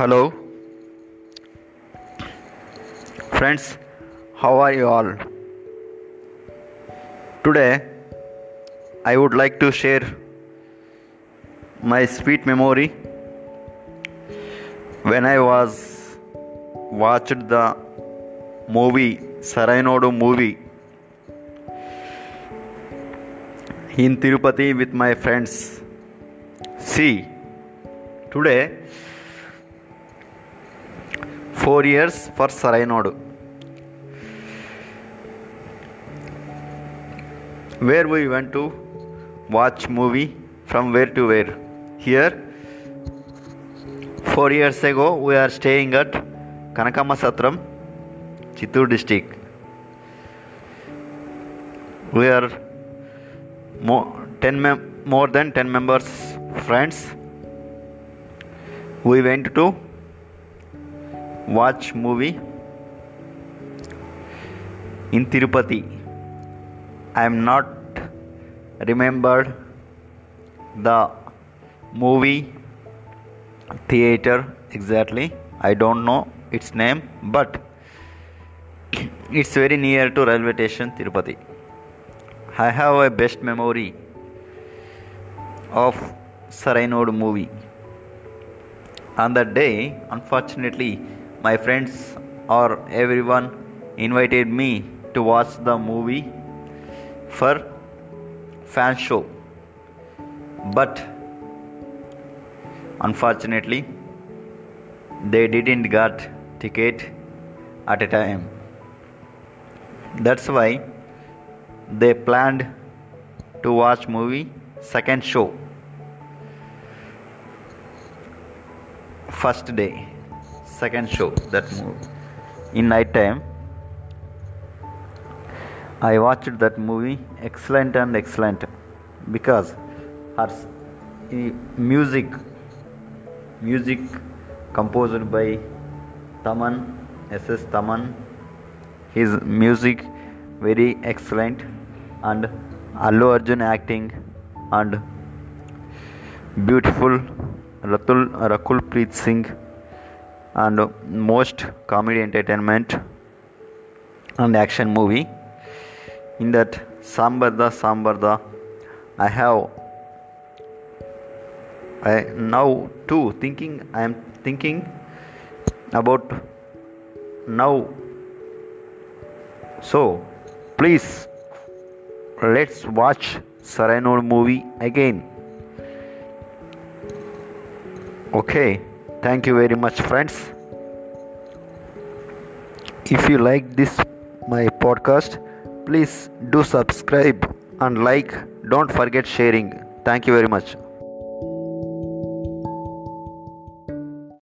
Hello, friends. How are you all? Today, I would like to share my sweet memory when I was watched the movie Sarrainodu movie in Tirupati with my friends. See, today for Sarrainodu. Where we went to watch movie from where to where. Here, four years ago, we are staying at Kanakama Satram, Chittoor district. We are more, 10 mem- more than 10 members friends. We went to watch movie in Tirupati. I am not remembered the movie theater exactly. I don't know its name, but it's very near to railway station Tirupati. I have a best memory of Sarrainodu movie. On that day, unfortunately, my friends or everyone invited me to watch the movie for fan show. But unfortunately, they didn't get ticket at a time. That's why they planned to watch movie second show first day second show that movie. In night time i watched that movie excellent and excellent because her music music composed by taman ss taman his music very excellent and allu arjun acting and beautiful Ratul Rakul Preet Singh and most comedy entertainment and action movie. In that Sambarda Sambarda, I have I now too thinking I am thinking about now. So please let's watch Sarrainodu movie again. Okay, thank you very much, friends. If you like this my podcast, please do subscribe and like. Don't forget sharing. Thank you very much.